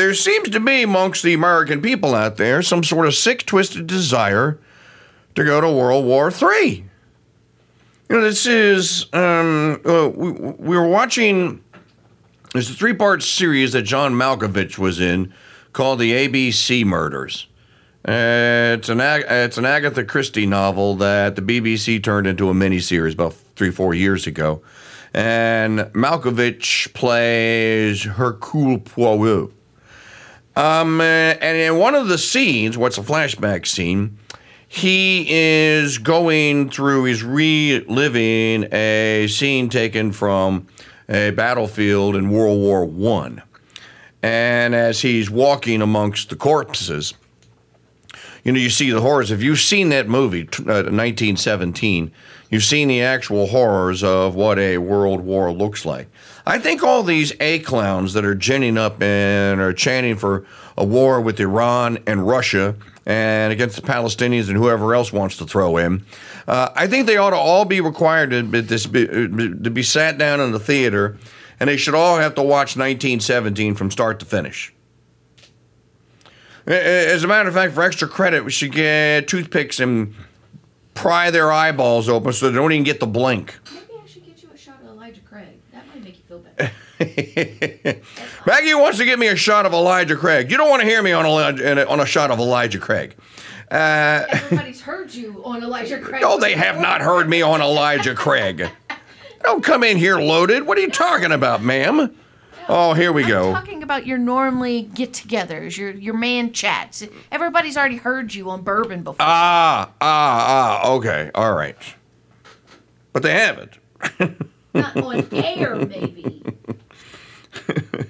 there seems to be amongst the American people out there some sort of sick, twisted desire to go to World War III. You know, this is, um, uh, we, we were watching, there's a three part series that John Malkovich was in called The ABC Murders. Uh, it's, an, it's an Agatha Christie novel that the BBC turned into a miniseries about three, four years ago. And Malkovich plays Hercule Poirot. Um, uh, and in one of the scenes, what's a flashback scene, he is going through, he's reliving a scene taken from a battlefield in World War One. And as he's walking amongst the corpses, you know, you see the horrors. If you've seen that movie, uh, 1917, you've seen the actual horrors of what a world war looks like. I think all these A clowns that are ginning up and are chanting for a war with Iran and Russia and against the Palestinians and whoever else wants to throw in, uh, I think they ought to all be required to be, to be sat down in the theater and they should all have to watch 1917 from start to finish. As a matter of fact, for extra credit, we should get toothpicks and pry their eyeballs open so they don't even get the blink. Maybe I should get you a shot of Elijah Craig. That might make you feel better. Maggie wants to give me a shot of Elijah Craig. You don't want to hear me on a, on a shot of Elijah Craig. Uh, Everybody's heard you on Elijah Craig. no, they have not heard me on Elijah Craig. Don't come in here loaded. What are you talking about, ma'am? Oh, here we I'm go. talking about your normally get-togethers, your your man chats. Everybody's already heard you on bourbon before. Ah, ah, ah. Okay, all right. But they haven't. Not on air, maybe.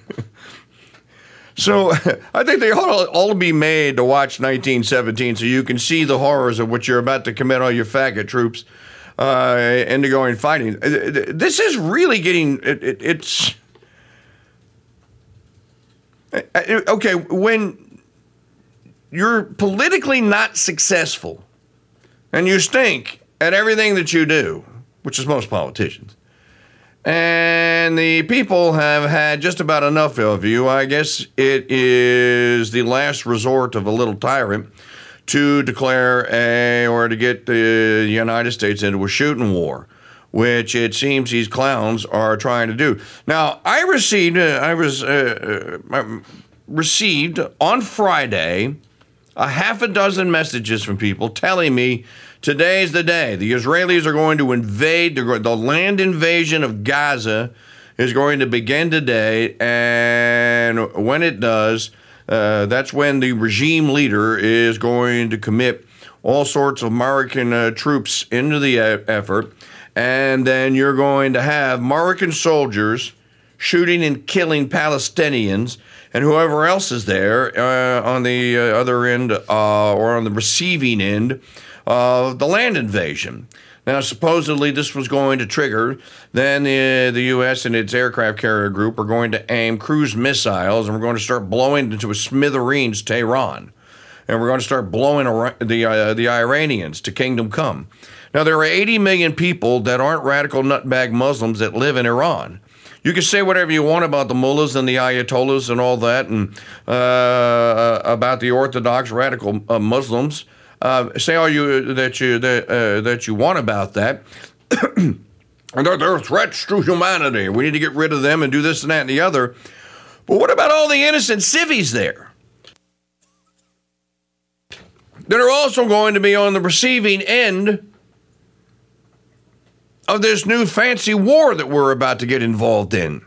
So I think they ought to all be made to watch 1917 so you can see the horrors of what you're about to commit on your faggot troops uh, into going fighting. This is really getting, it, it, it's. Okay, when you're politically not successful and you stink at everything that you do, which is most politicians, and the people have had just about enough of you. I guess it is the last resort of a little tyrant to declare a or to get the United States into a shooting war, which it seems these clowns are trying to do. Now, I received, uh, I was uh, uh, received on Friday a half a dozen messages from people telling me today's the day. The Israelis are going to invade, the, the land invasion of Gaza is going to begin today. And when it does, uh, that's when the regime leader is going to commit all sorts of American uh, troops into the effort. And then you're going to have Moroccan soldiers shooting and killing Palestinians and whoever else is there uh, on the uh, other end uh, or on the receiving end of the land invasion. Now, supposedly, this was going to trigger. Then the, the U.S. and its aircraft carrier group are going to aim cruise missiles, and we're going to start blowing into a smithereens Tehran, and we're going to start blowing the uh, the Iranians to kingdom come. Now, there are 80 million people that aren't radical nutbag Muslims that live in Iran. You can say whatever you want about the mullahs and the ayatollahs and all that, and uh, about the Orthodox radical uh, Muslims. Uh, say all you that you that, uh, that you want about that. and they're, they're threats to humanity. We need to get rid of them and do this and that and the other. But what about all the innocent civvies there? That are also going to be on the receiving end of this new fancy war that we're about to get involved in.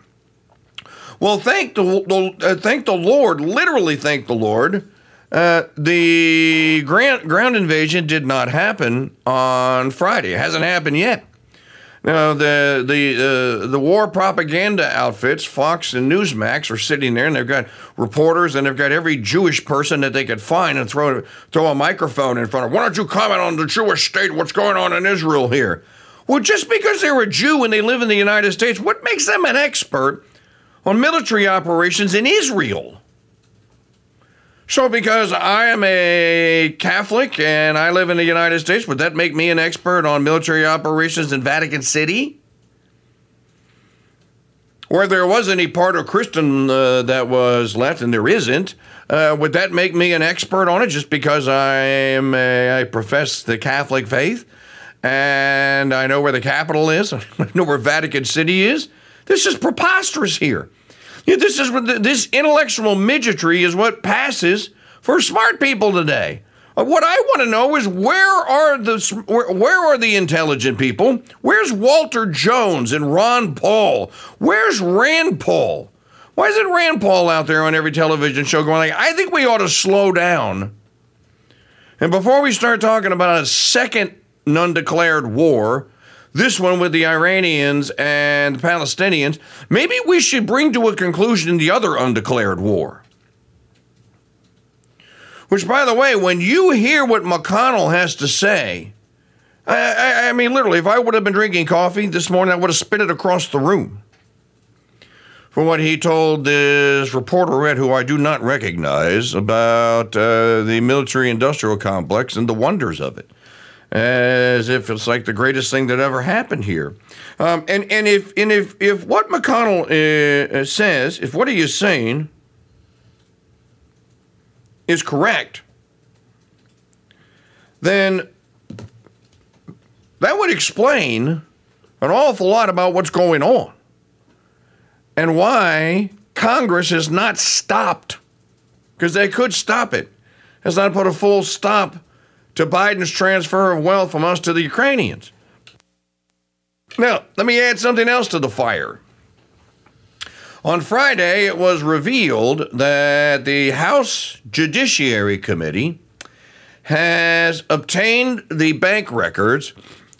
Well, thank the, uh, thank the Lord, literally thank the Lord. Uh, the ground ground invasion did not happen on Friday. It hasn't happened yet. Now the the uh, the war propaganda outfits, Fox and Newsmax, are sitting there, and they've got reporters, and they've got every Jewish person that they could find, and throw throw a microphone in front of. Why don't you comment on the Jewish state? What's going on in Israel here? Well, just because they're a Jew and they live in the United States, what makes them an expert on military operations in Israel? So, because I am a Catholic and I live in the United States, would that make me an expert on military operations in Vatican City? where there was any part of Christian uh, that was left, and there isn't, uh, would that make me an expert on it just because I am a, I profess the Catholic faith and I know where the capital is, I know where Vatican City is? This is preposterous here. This is this intellectual midgetry is what passes for smart people today. Uh, what I want to know is where are the where are the intelligent people? Where's Walter Jones and Ron Paul? Where's Rand Paul? Why isn't Rand Paul out there on every television show going like, I think we ought to slow down. And before we start talking about a second non-declared war, this one with the Iranians and the Palestinians, maybe we should bring to a conclusion the other undeclared war. Which, by the way, when you hear what McConnell has to say, I, I, I mean, literally, if I would have been drinking coffee this morning, I would have spit it across the room. For what he told this reporterette, who I do not recognize, about uh, the military industrial complex and the wonders of it as if it's like the greatest thing that ever happened here. Um, and and if and if if what McConnell uh, says, if what he is saying is correct, then that would explain an awful lot about what's going on and why Congress has not stopped because they could stop it. Has not put a full stop to Biden's transfer of wealth from us to the Ukrainians. Now, let me add something else to the fire. On Friday, it was revealed that the House Judiciary Committee has obtained the bank records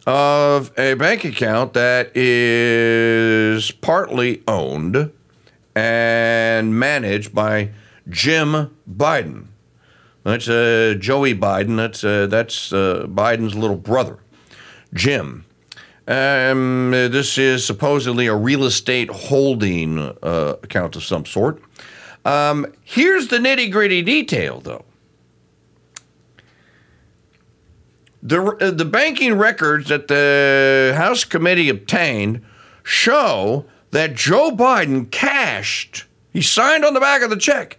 of a bank account that is partly owned and managed by Jim Biden. That's uh, Joey Biden. That's uh, that's uh, Biden's little brother, Jim. Um, this is supposedly a real estate holding uh, account of some sort. Um, here's the nitty gritty detail, though. The, uh, the banking records that the House committee obtained show that Joe Biden cashed, he signed on the back of the check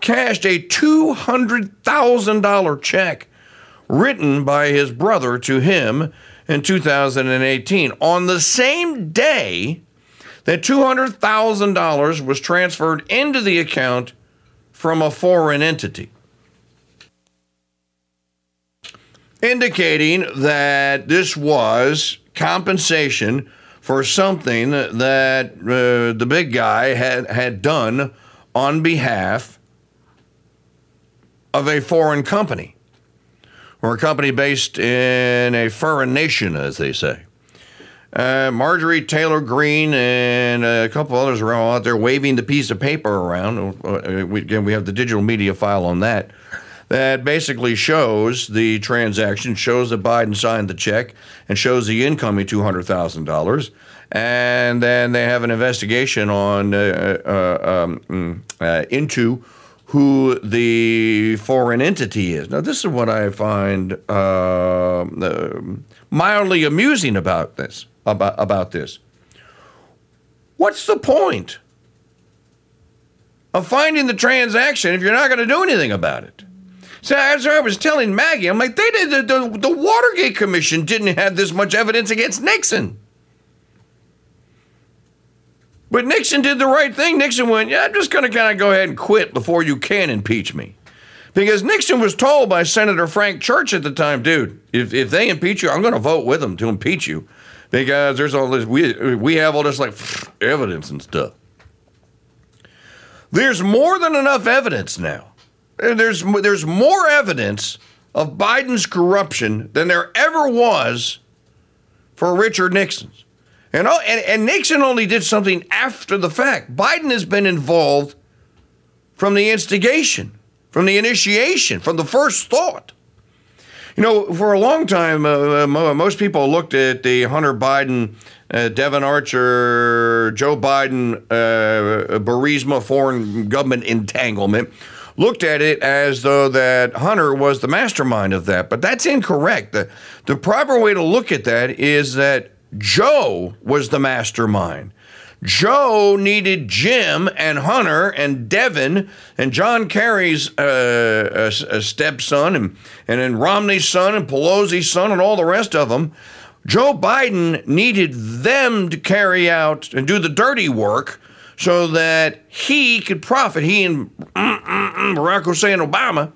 cashed a $200,000 check written by his brother to him in 2018 on the same day that $200,000 was transferred into the account from a foreign entity. Indicating that this was compensation for something that uh, the big guy had, had done on behalf of a foreign company or a company based in a foreign nation, as they say. Uh, Marjorie Taylor Greene and a couple others are all out there waving the piece of paper around. Uh, we, again, we have the digital media file on that. That basically shows the transaction, shows that Biden signed the check, and shows the incoming two hundred thousand dollars. And then they have an investigation on uh, uh um, mm, uh, into who the foreign entity is. Now, this is what I find uh, uh, mildly amusing about this. About, about this. What's the point of finding the transaction if you're not going to do anything about it? So as I was telling Maggie, I'm like, they did the, the, the Watergate Commission didn't have this much evidence against Nixon. But Nixon did the right thing. Nixon went, yeah, I'm just going to kind of go ahead and quit before you can impeach me. Because Nixon was told by Senator Frank Church at the time, dude, if, if they impeach you, I'm going to vote with them to impeach you. Because there's all this, we, we have all this like evidence and stuff. There's more than enough evidence now. There's, there's more evidence of Biden's corruption than there ever was for Richard Nixon's. And, and, and Nixon only did something after the fact. Biden has been involved from the instigation, from the initiation, from the first thought. You know, for a long time, uh, most people looked at the Hunter Biden, uh, Devon Archer, Joe Biden, uh, Burisma foreign government entanglement, looked at it as though that Hunter was the mastermind of that. But that's incorrect. The, the proper way to look at that is that Joe was the mastermind. Joe needed Jim and Hunter and Devon and John Kerry's uh, a, a stepson and, and then Romney's son and Pelosi's son and all the rest of them. Joe Biden needed them to carry out and do the dirty work so that he could profit. He and mm, mm, mm, Barack Hussein Obama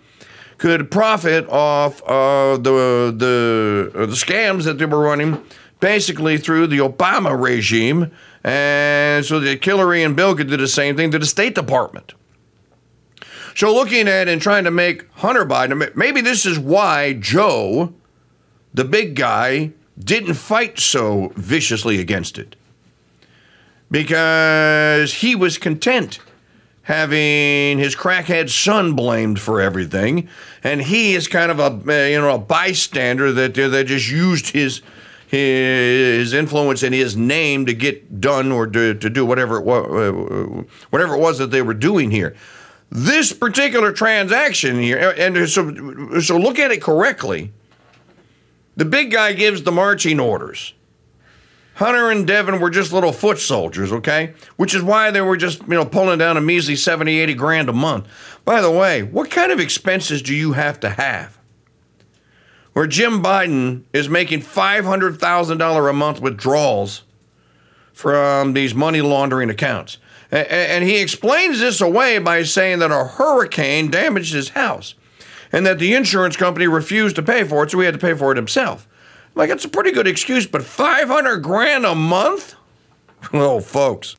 could profit off uh, the the uh, the scams that they were running, basically through the Obama regime, and so that Hillary and Bill could do the same thing to the State Department. So looking at and trying to make Hunter Biden, maybe this is why Joe, the big guy, didn't fight so viciously against it. Because he was content having his crackhead son blamed for everything, and he is kind of a you know a bystander that that just used his his influence and his name to get done or to, to do whatever it was uh, whatever it was that they were doing here. This particular transaction here, and so so look at it correctly. The big guy gives the marching orders. Hunter and Devon were just little foot soldiers, okay? Which is why they were just, you know, pulling down a measly 70, 80 grand a month. By the way, what kind of expenses do you have to have? Where Jim Biden is making $500,000 a month withdrawals from these money laundering accounts. And he explains this away by saying that a hurricane damaged his house and that the insurance company refused to pay for it, so he had to pay for it himself. I'm Like, it's a pretty good excuse, but 500 grand a month? Oh, folks.